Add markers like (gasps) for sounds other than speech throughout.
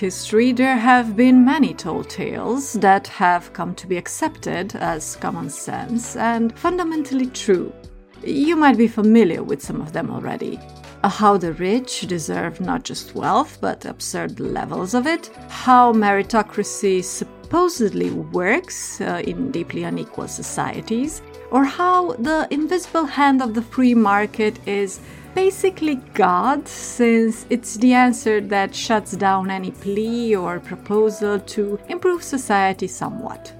History, there have been many tall tales that have come to be accepted as common sense and fundamentally true. You might be familiar with some of them already. How the rich deserve not just wealth, but absurd levels of it. How meritocracy supposedly works uh, in deeply unequal societies. Or how the invisible hand of the free market is basically God, since it's the answer that shuts down any plea or proposal to improve society somewhat.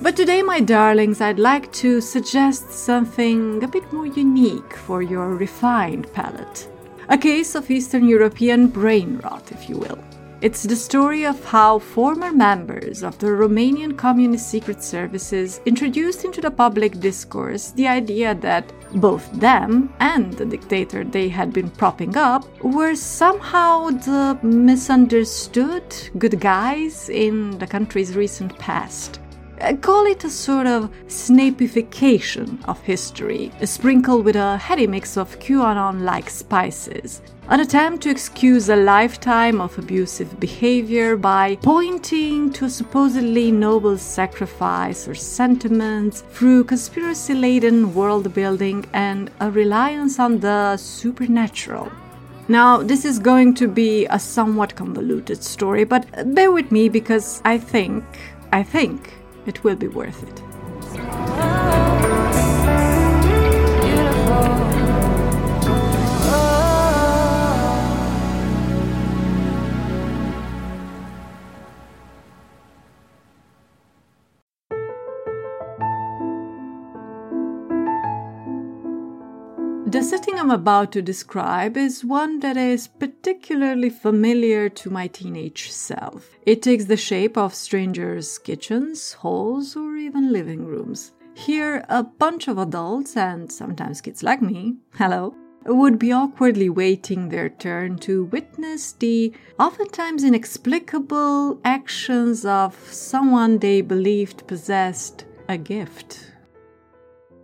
But today, my darlings, I'd like to suggest something a bit more unique for your refined palate. A case of Eastern European brain rot, if you will. It's the story of how former members of the Romanian Communist Secret Services introduced into the public discourse the idea that both them and the dictator they had been propping up were somehow the misunderstood good guys in the country's recent past. Uh, call it a sort of snapification of history, sprinkled with a heady mix of QAnon like spices. An attempt to excuse a lifetime of abusive behavior by pointing to supposedly noble sacrifice or sentiments through conspiracy laden world building and a reliance on the supernatural. Now, this is going to be a somewhat convoluted story, but bear with me because I think, I think it will be worth it. I'm about to describe is one that is particularly familiar to my teenage self. It takes the shape of strangers' kitchens, halls, or even living rooms. Here, a bunch of adults, and sometimes kids like me, hello, would be awkwardly waiting their turn to witness the oftentimes inexplicable actions of someone they believed possessed a gift.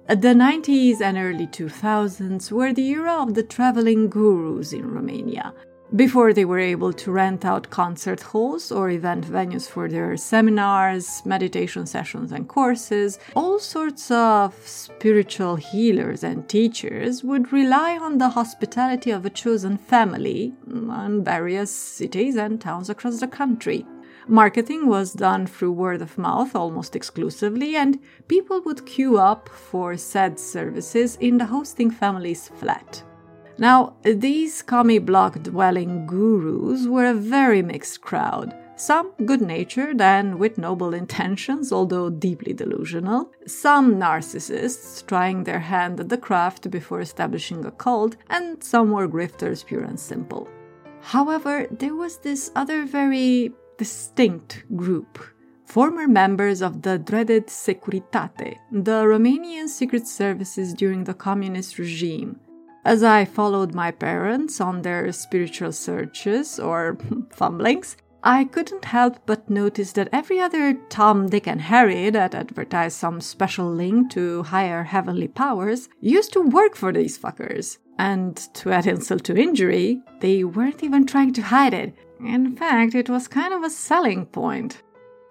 Uh, the 90s and early 2000s were the era of the traveling gurus in Romania. Before they were able to rent out concert halls or event venues for their seminars, meditation sessions, and courses, all sorts of spiritual healers and teachers would rely on the hospitality of a chosen family in various cities and towns across the country. Marketing was done through word of mouth almost exclusively, and people would queue up for said services in the hosting family's flat. Now, these commie block dwelling gurus were a very mixed crowd. Some good natured and with noble intentions, although deeply delusional. Some narcissists trying their hand at the craft before establishing a cult, and some were grifters, pure and simple. However, there was this other very distinct group. Former members of the dreaded Securitate, the Romanian secret services during the communist regime. As I followed my parents on their spiritual searches or (laughs) fumblings, I couldn't help but notice that every other Tom, Dick, and Harry that advertised some special link to higher heavenly powers used to work for these fuckers. And to add insult to injury, they weren't even trying to hide it. In fact, it was kind of a selling point.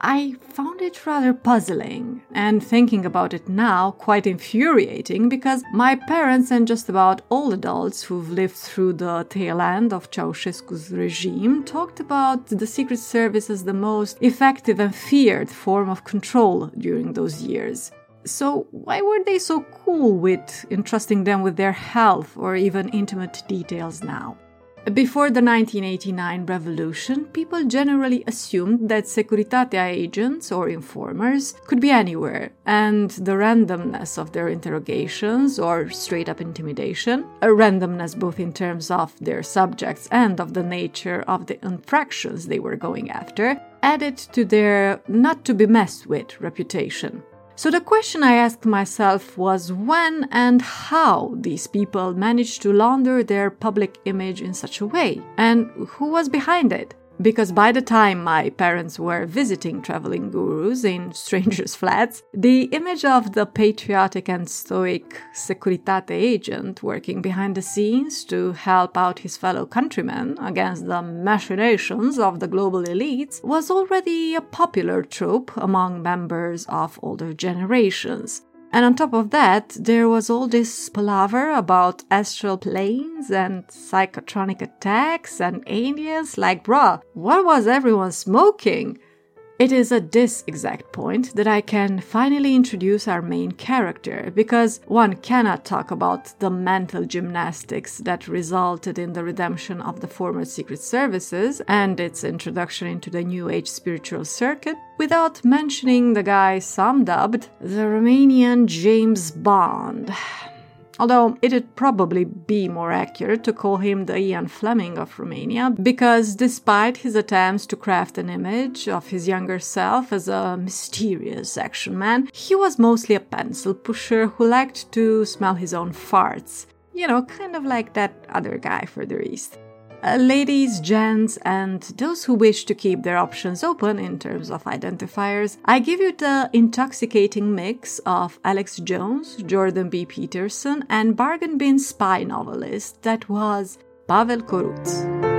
I found it rather puzzling, and thinking about it now, quite infuriating because my parents and just about all adults who've lived through the tail end of Ceausescu's regime talked about the Secret Service as the most effective and feared form of control during those years. So, why were they so cool with entrusting them with their health or even intimate details now? Before the 1989 revolution, people generally assumed that Securitatea agents or informers could be anywhere, and the randomness of their interrogations or straight up intimidation, a randomness both in terms of their subjects and of the nature of the infractions they were going after, added to their not to be messed with reputation. So the question I asked myself was when and how these people managed to launder their public image in such a way, and who was behind it. Because by the time my parents were visiting traveling gurus in strangers' flats, the image of the patriotic and stoic Securitate agent working behind the scenes to help out his fellow countrymen against the machinations of the global elites was already a popular trope among members of older generations. And on top of that, there was all this palaver about astral planes and psychotronic attacks and aliens. Like, bruh, what was everyone smoking? It is at this exact point that I can finally introduce our main character, because one cannot talk about the mental gymnastics that resulted in the redemption of the former Secret Services and its introduction into the New Age spiritual circuit without mentioning the guy some dubbed the Romanian James Bond. (sighs) Although it'd probably be more accurate to call him the Ian Fleming of Romania, because despite his attempts to craft an image of his younger self as a mysterious action man, he was mostly a pencil pusher who liked to smell his own farts. You know, kind of like that other guy further east. Uh, ladies, gents, and those who wish to keep their options open in terms of identifiers, I give you the intoxicating mix of Alex Jones, Jordan B. Peterson, and bargain bin spy novelist that was Pavel Coruț.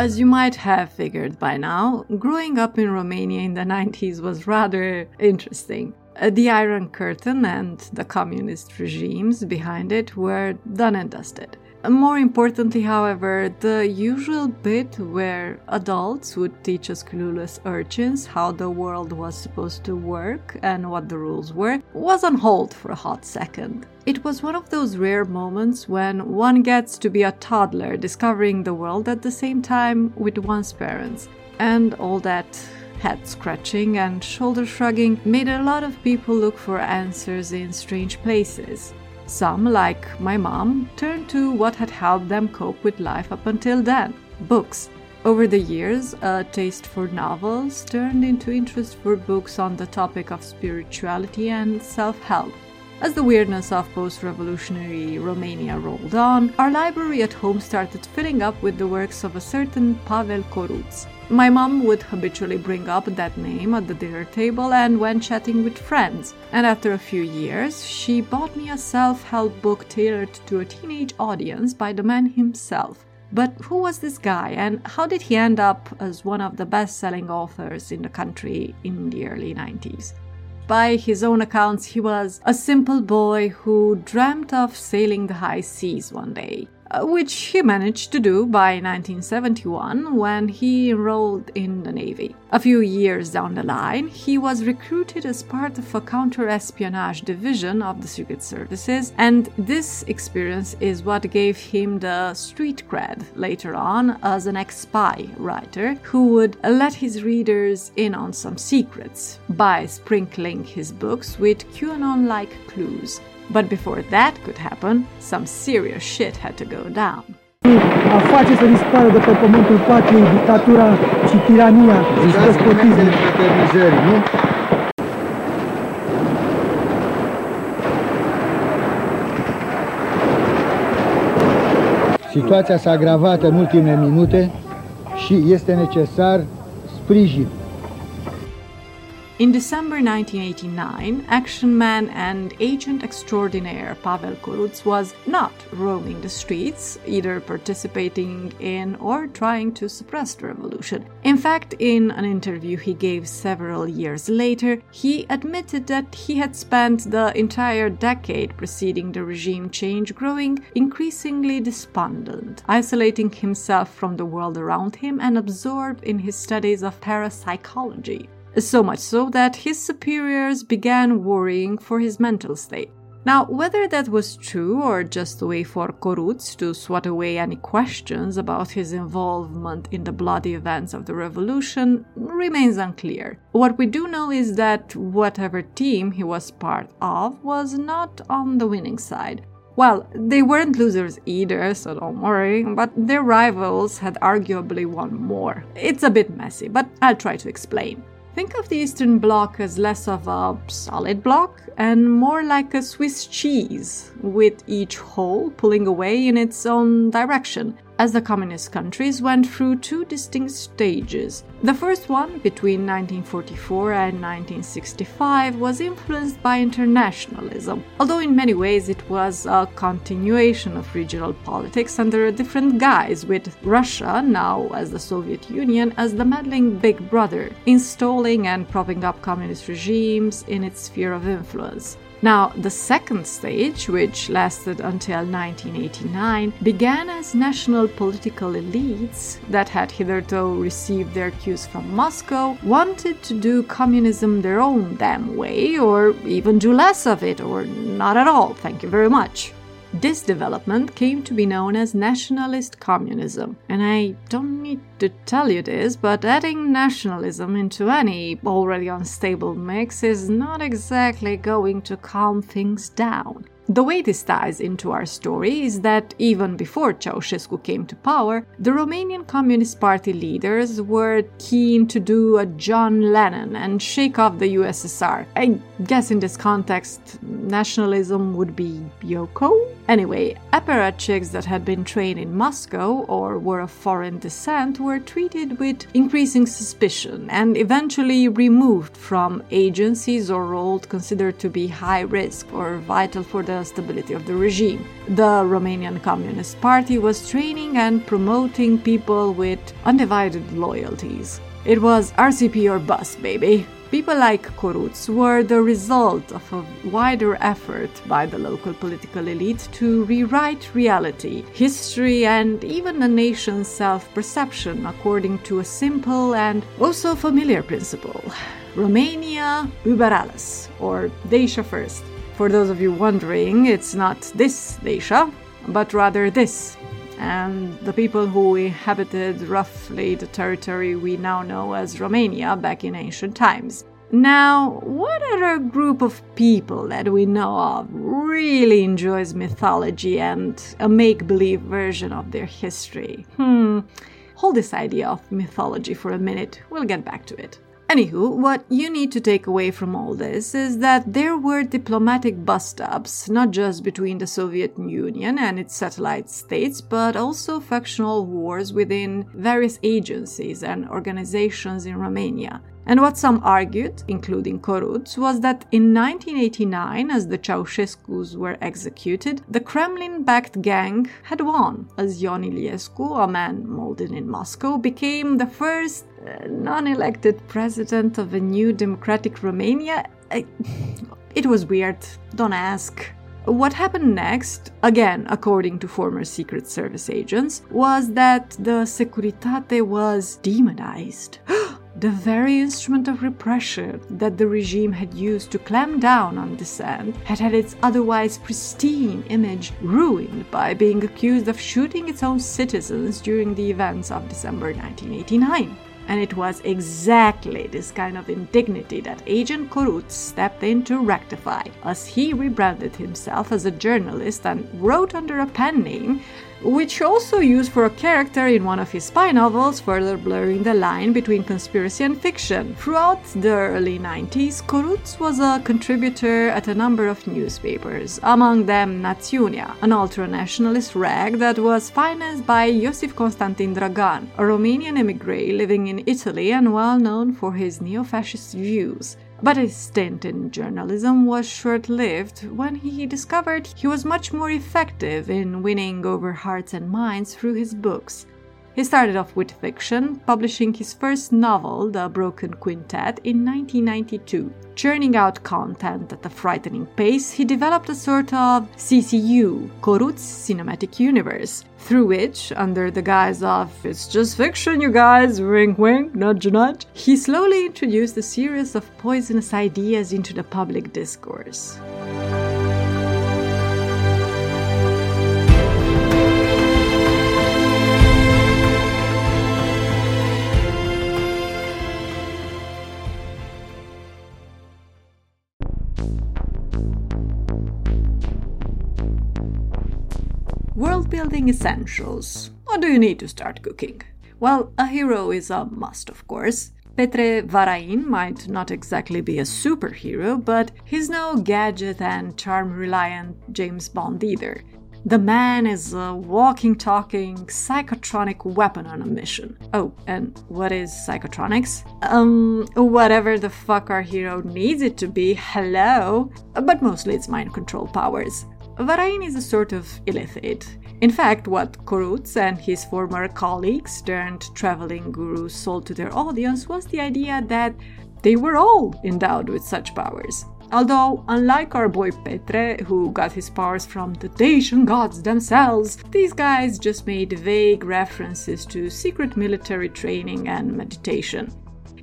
As you might have figured by now, growing up in Romania in the 90s was rather interesting. Uh, the Iron Curtain and the communist regimes behind it were done and dusted. More importantly, however, the usual bit where adults would teach us clueless urchins how the world was supposed to work and what the rules were was on hold for a hot second. It was one of those rare moments when one gets to be a toddler discovering the world at the same time with one's parents. And all that head scratching and shoulder shrugging made a lot of people look for answers in strange places. Some, like my mom, turned to what had helped them cope with life up until then books. Over the years, a taste for novels turned into interest for books on the topic of spirituality and self help. As the weirdness of post revolutionary Romania rolled on, our library at home started filling up with the works of a certain Pavel Coruț. My mom would habitually bring up that name at the dinner table and when chatting with friends, and after a few years, she bought me a self help book tailored to a teenage audience by the man himself. But who was this guy, and how did he end up as one of the best selling authors in the country in the early 90s? By his own accounts, he was a simple boy who dreamt of sailing the high seas one day. Uh, which he managed to do by 1971 when he enrolled in the Navy. A few years down the line, he was recruited as part of a counter espionage division of the Secret Services, and this experience is what gave him the street cred later on as an ex spy writer who would let his readers in on some secrets by sprinkling his books with QAnon like clues. But before that could happen, some serious shit had to go down. A face să dispară de pe pământul patriei dictatura și tirania și despotismul. nu? Situația s-a agravat în ultimele minute și este necesar sprijin. In December 1989, action man and agent extraordinaire Pavel Coruț was not roaming the streets, either participating in or trying to suppress the revolution. In fact, in an interview he gave several years later, he admitted that he had spent the entire decade preceding the regime change growing increasingly despondent, isolating himself from the world around him and absorbed in his studies of parapsychology so much so that his superiors began worrying for his mental state. Now, whether that was true or just a way for Coruț to swat away any questions about his involvement in the bloody events of the revolution remains unclear. What we do know is that whatever team he was part of was not on the winning side. Well, they weren't losers either, so don't worry, but their rivals had arguably won more. It's a bit messy, but I'll try to explain. Think of the Eastern Bloc as less of a solid block and more like a Swiss cheese, with each hole pulling away in its own direction, as the communist countries went through two distinct stages. The first one, between 1944 and 1965, was influenced by internationalism, although in many ways it was a continuation of regional politics under a different guise, with Russia, now as the Soviet Union, as the meddling big brother, installing and propping up communist regimes in its sphere of influence. Now, the second stage, which lasted until 1989, began as national political elites that had hitherto received their cues from Moscow wanted to do communism their own damn way, or even do less of it, or not at all, thank you very much. This development came to be known as nationalist communism, and I don't need to tell you this, but adding nationalism into any already unstable mix is not exactly going to calm things down. The way this ties into our story is that even before Ceausescu came to power, the Romanian Communist Party leaders were keen to do a John Lennon and shake off the USSR. I guess in this context, nationalism would be Yoko? Anyway, apparatchiks that had been trained in Moscow or were of foreign descent were treated with increasing suspicion and eventually removed from agencies or roles considered to be high risk or vital for the stability of the regime. The Romanian Communist Party was training and promoting people with undivided loyalties. It was RCP or bust, baby. People like Coruț were the result of a wider effort by the local political elite to rewrite reality, history, and even the nation's self perception according to a simple and also familiar principle Romania über alles, or Dacia first. For those of you wondering, it's not this Dacia, but rather this. And the people who inhabited roughly the territory we now know as Romania back in ancient times. Now, what other group of people that we know of really enjoys mythology and a make believe version of their history? Hmm, hold this idea of mythology for a minute, we'll get back to it. Anywho, what you need to take away from all this is that there were diplomatic bust ups, not just between the Soviet Union and its satellite states, but also factional wars within various agencies and organizations in Romania. And what some argued, including Coruț, was that in 1989, as the Ceausescus were executed, the Kremlin backed gang had won, as Ion Iliescu, a man molded in Moscow, became the first uh, non elected president of a new democratic Romania. It was weird, don't ask. What happened next, again according to former Secret Service agents, was that the Securitate was demonized. (gasps) the very instrument of repression that the regime had used to clamp down on dissent had had its otherwise pristine image ruined by being accused of shooting its own citizens during the events of December 1989. And it was exactly this kind of indignity that Agent Coruț stepped in to rectify, as he rebranded himself as a journalist and wrote under a pen name which also used for a character in one of his spy novels, further blurring the line between conspiracy and fiction. Throughout the early 90s, Coruț was a contributor at a number of newspapers, among them Națiunea, an ultra-nationalist rag that was financed by Iosif Constantin Dragan, a Romanian emigre living in Italy and well known for his neo-fascist views. But his stint in journalism was short lived when he discovered he was much more effective in winning over hearts and minds through his books. He started off with fiction, publishing his first novel, The Broken Quintet, in 1992. Churning out content at a frightening pace, he developed a sort of CCU, Coruț's Cinematic Universe, through which, under the guise of it's just fiction, you guys, wink wink, nudge nudge, he slowly introduced a series of poisonous ideas into the public discourse. Building essentials. What do you need to start cooking? Well, a hero is a must, of course. Petre Varain might not exactly be a superhero, but he's no gadget and charm reliant James Bond either. The man is a walking, talking psychotronic weapon on a mission. Oh, and what is psychotronics? Um, whatever the fuck our hero needs it to be, hello? But mostly it's mind control powers. Varain is a sort of illithid. In fact, what Coruț and his former colleagues turned traveling gurus sold to their audience was the idea that they were all endowed with such powers. Although, unlike our boy Petre, who got his powers from the Dacian gods themselves, these guys just made vague references to secret military training and meditation.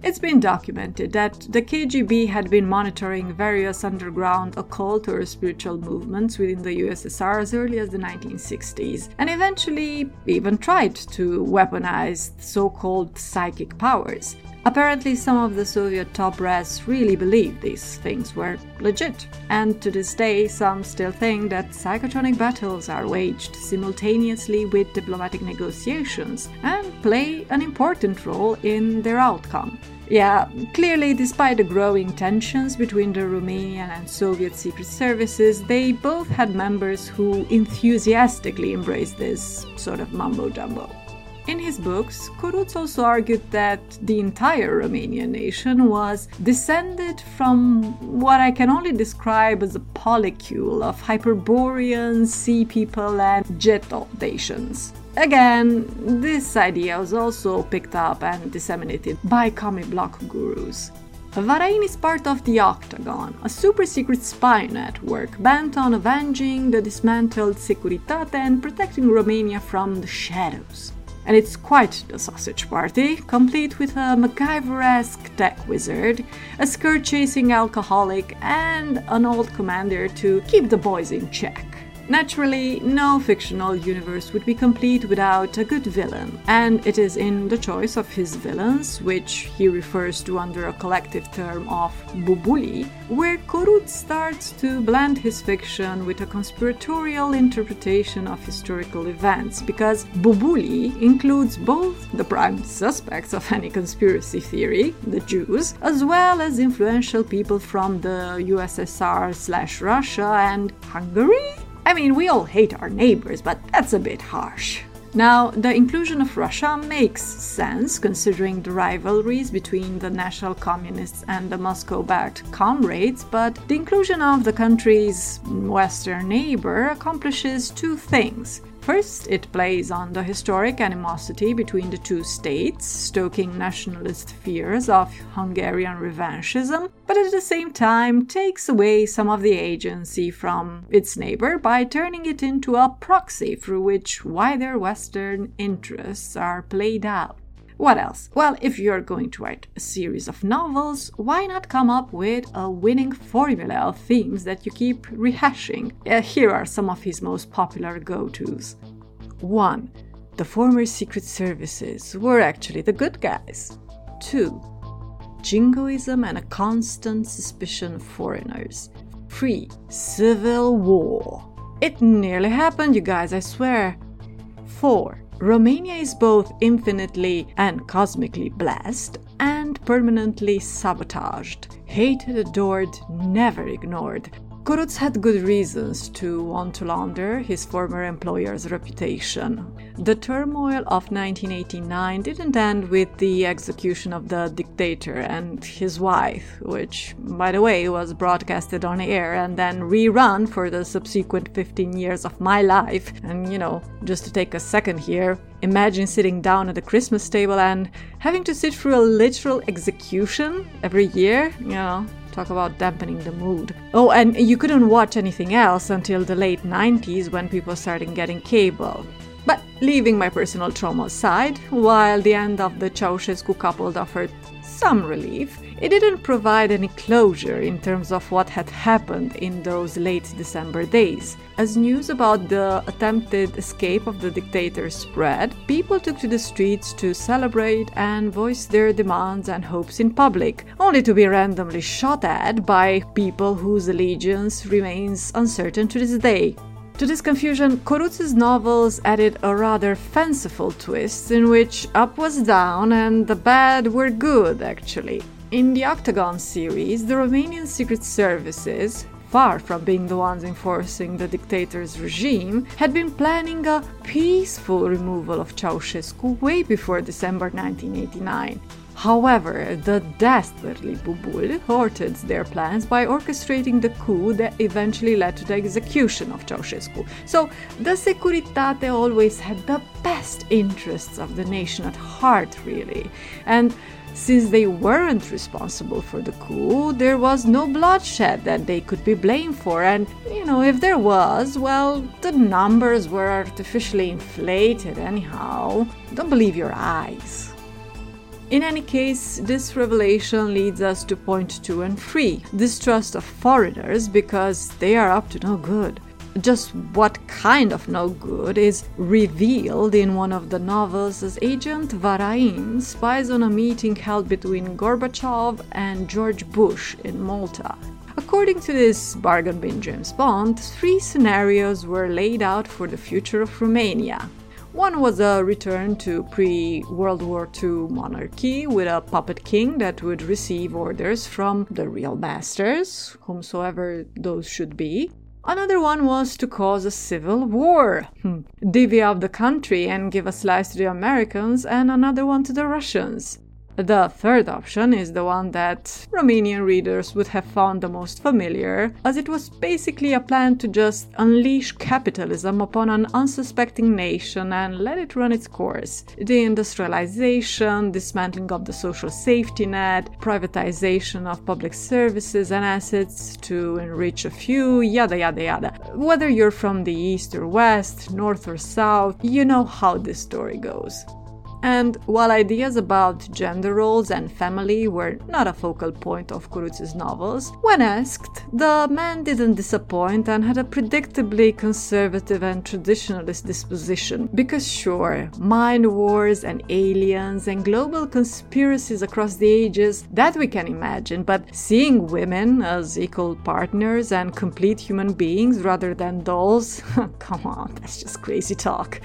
It's been documented that the KGB had been monitoring various underground occult or spiritual movements within the USSR as early as the 1960s, and eventually even tried to weaponize so called psychic powers. Apparently, some of the Soviet top brass really believed these things were legit, and to this day, some still think that psychotronic battles are waged simultaneously with diplomatic negotiations and play an important role in their outcome. Yeah, clearly, despite the growing tensions between the Romanian and Soviet secret services, they both had members who enthusiastically embraced this sort of mumbo jumbo. In his books, Coruț also argued that the entire Romanian nation was descended from what I can only describe as a polycule of Hyperborean, sea people, and Geto nations. Again, this idea was also picked up and disseminated by comic block gurus. Varain is part of the Octagon, a super secret spy network bent on avenging the dismantled Securitate and protecting Romania from the shadows and it's quite the sausage party, complete with a MacGyver esque tech wizard, a skirt chasing alcoholic, and an old commander to keep the boys in check. Naturally, no fictional universe would be complete without a good villain, and it is in the choice of his villains, which he refers to under a collective term of bubuli, where Coruț starts to blend his fiction with a conspiratorial interpretation of historical events, because bubuli includes both the prime suspects of any conspiracy theory, the Jews, as well as influential people from the USSR slash Russia and Hungary? I mean, we all hate our neighbors, but that's a bit harsh. Now, the inclusion of Russia makes sense considering the rivalries between the National Communists and the Moscow backed comrades, but the inclusion of the country's western neighbor accomplishes two things. First, it plays on the historic animosity between the two states, stoking nationalist fears of Hungarian revanchism, but at the same time takes away some of the agency from its neighbor by turning it into a proxy through which wider Western interests are played out. What else? Well, if you're going to write a series of novels, why not come up with a winning formula of themes that you keep rehashing? Uh, here are some of his most popular go tos. 1. The former secret services were actually the good guys. 2. Jingoism and a constant suspicion of foreigners. 3. Civil war. It nearly happened, you guys, I swear. 4. Romania is both infinitely and cosmically blessed and permanently sabotaged, hated, adored, never ignored, Coruț had good reasons to want to launder his former employer's reputation. The turmoil of 1989 didn't end with the execution of the dictator and his wife, which, by the way, was broadcasted on air and then rerun for the subsequent 15 years of my life. And, you know, just to take a second here, imagine sitting down at the Christmas table and having to sit through a literal execution every year, you know, Talk about dampening the mood. Oh, and you couldn't watch anything else until the late 90s when people started getting cable. But leaving my personal trauma aside, while the end of the Ceausescu couple offered some relief, it didn't provide any closure in terms of what had happened in those late December days. As news about the attempted escape of the dictator spread, people took to the streets to celebrate and voice their demands and hopes in public, only to be randomly shot at by people whose allegiance remains uncertain to this day. To this confusion, Coruț's novels added a rather fanciful twist in which up was down and the bad were good, actually. In the Octagon series, the Romanian secret services, far from being the ones enforcing the dictator's regime, had been planning a peaceful removal of Ceausescu way before December 1989. However, the dastardly Bubul thwarted their plans by orchestrating the coup that eventually led to the execution of Ceausescu. So, the Securitate always had the best interests of the nation at heart, really. And since they weren't responsible for the coup, there was no bloodshed that they could be blamed for, and you know, if there was, well, the numbers were artificially inflated anyhow. Don't believe your eyes. In any case, this revelation leads us to point two and three distrust of foreigners because they are up to no good. Just what kind of no good is revealed in one of the novels as Agent Varain spies on a meeting held between Gorbachev and George Bush in Malta. According to this bargain bin James Bond, three scenarios were laid out for the future of Romania. One was a return to pre World War II monarchy with a puppet king that would receive orders from the real masters, whomsoever those should be. Another one was to cause a civil war, hmm. divvy up the country and give a slice to the Americans, and another one to the Russians. The third option is the one that Romanian readers would have found the most familiar, as it was basically a plan to just unleash capitalism upon an unsuspecting nation and let it run its course. Deindustrialization, dismantling of the social safety net, privatization of public services and assets to enrich a few, yada yada yada. Whether you're from the east or west, north or south, you know how this story goes. And while ideas about gender roles and family were not a focal point of Coruț's novels, when asked, the man didn't disappoint and had a predictably conservative and traditionalist disposition. Because, sure, mind wars and aliens and global conspiracies across the ages, that we can imagine, but seeing women as equal partners and complete human beings rather than dolls, (laughs) come on, that's just crazy talk.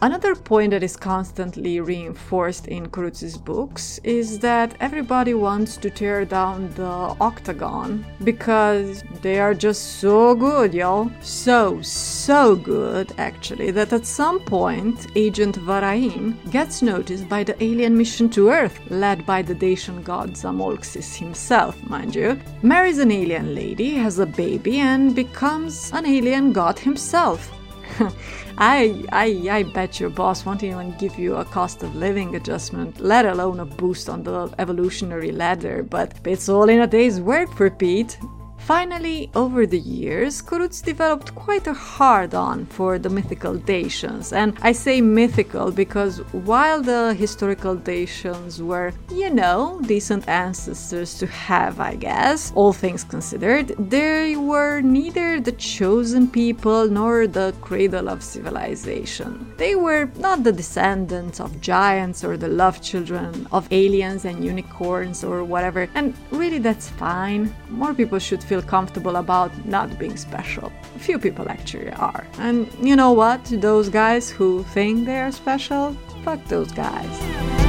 Another point that is constantly reinforced in Coruț's books is that everybody wants to tear down the octagon because they are just so good, y'all. So, so good, actually, that at some point, Agent Varain gets noticed by the alien mission to Earth, led by the Dacian god Zamolxis himself, mind you, marries an alien lady, has a baby, and becomes an alien god himself. (laughs) I, I, I bet your boss won't even give you a cost of living adjustment, let alone a boost on the evolutionary ladder, but it's all in a day's work for Pete. Finally, over the years, Coruț developed quite a hard on for the mythical Dacians. And I say mythical because while the historical Dacians were, you know, decent ancestors to have, I guess, all things considered, they were neither the chosen people nor the cradle of civilization. They were not the descendants of giants or the love children of aliens and unicorns or whatever. And really, that's fine. More people should feel feel comfortable about not being special. Few people actually are. And you know what? Those guys who think they're special, fuck those guys.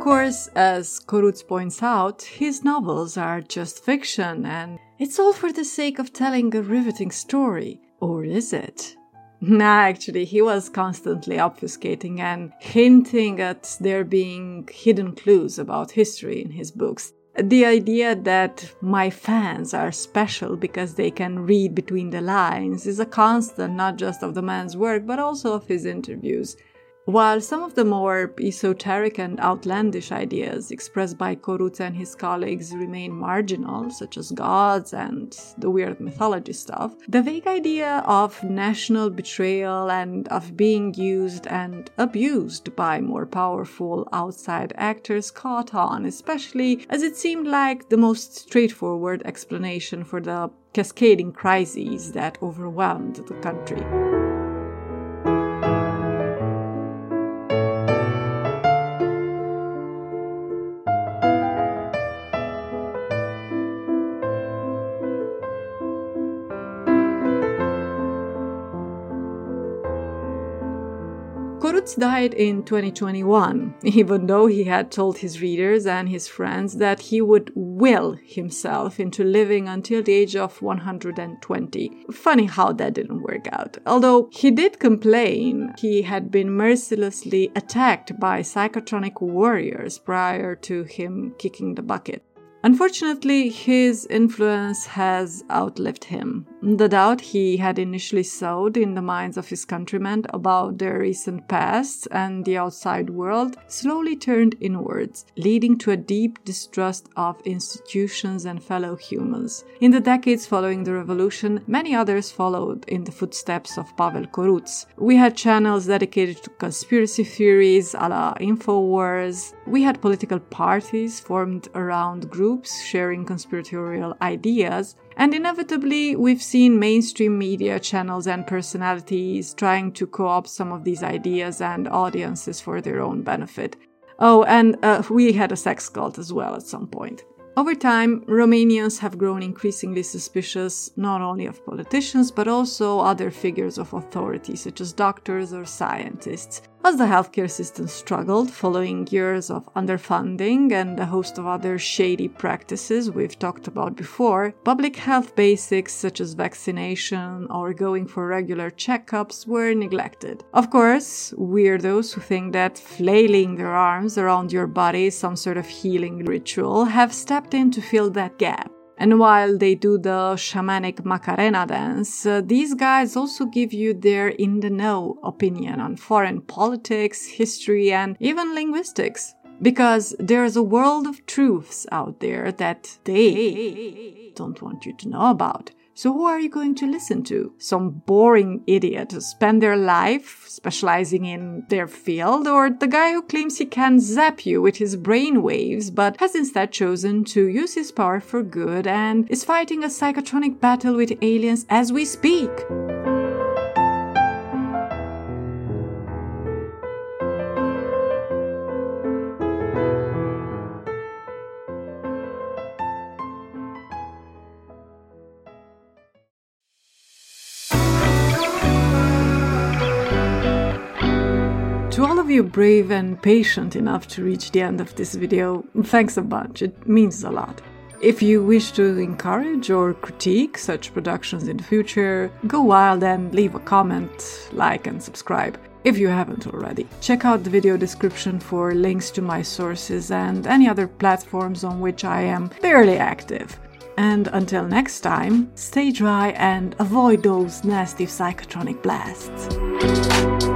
Course, as Coruț points out, his novels are just fiction and it's all for the sake of telling a riveting story. Or is it? (laughs) Nah, actually, he was constantly obfuscating and hinting at there being hidden clues about history in his books. The idea that my fans are special because they can read between the lines is a constant not just of the man's work but also of his interviews. While some of the more esoteric and outlandish ideas expressed by Coruț and his colleagues remain marginal, such as gods and the weird mythology stuff, the vague idea of national betrayal and of being used and abused by more powerful outside actors caught on, especially as it seemed like the most straightforward explanation for the cascading crises that overwhelmed the country. Died in 2021, even though he had told his readers and his friends that he would will himself into living until the age of 120. Funny how that didn't work out. Although he did complain he had been mercilessly attacked by psychotronic warriors prior to him kicking the bucket. Unfortunately, his influence has outlived him. The doubt he had initially sowed in the minds of his countrymen about their recent past and the outside world slowly turned inwards, leading to a deep distrust of institutions and fellow humans. In the decades following the revolution, many others followed in the footsteps of Pavel Coruț. We had channels dedicated to conspiracy theories a la InfoWars. We had political parties formed around groups sharing conspiratorial ideas and inevitably, we've seen mainstream media channels and personalities trying to co opt some of these ideas and audiences for their own benefit. Oh, and uh, we had a sex cult as well at some point. Over time, Romanians have grown increasingly suspicious not only of politicians but also other figures of authority, such as doctors or scientists. As the healthcare system struggled following years of underfunding and a host of other shady practices we've talked about before, public health basics such as vaccination or going for regular checkups were neglected. Of course, weirdos who think that flailing their arms around your body is some sort of healing ritual have stepped in to fill that gap. And while they do the shamanic Macarena dance, uh, these guys also give you their in the know opinion on foreign politics, history, and even linguistics. Because there's a world of truths out there that they don't want you to know about. So who are you going to listen to? Some boring idiot who spend their life specializing in their field, or the guy who claims he can zap you with his brain waves, but has instead chosen to use his power for good and is fighting a psychotronic battle with aliens as we speak? Of you brave and patient enough to reach the end of this video, thanks a bunch, it means a lot. If you wish to encourage or critique such productions in the future, go wild and leave a comment, like, and subscribe if you haven't already. Check out the video description for links to my sources and any other platforms on which I am barely active. And until next time, stay dry and avoid those nasty psychotronic blasts.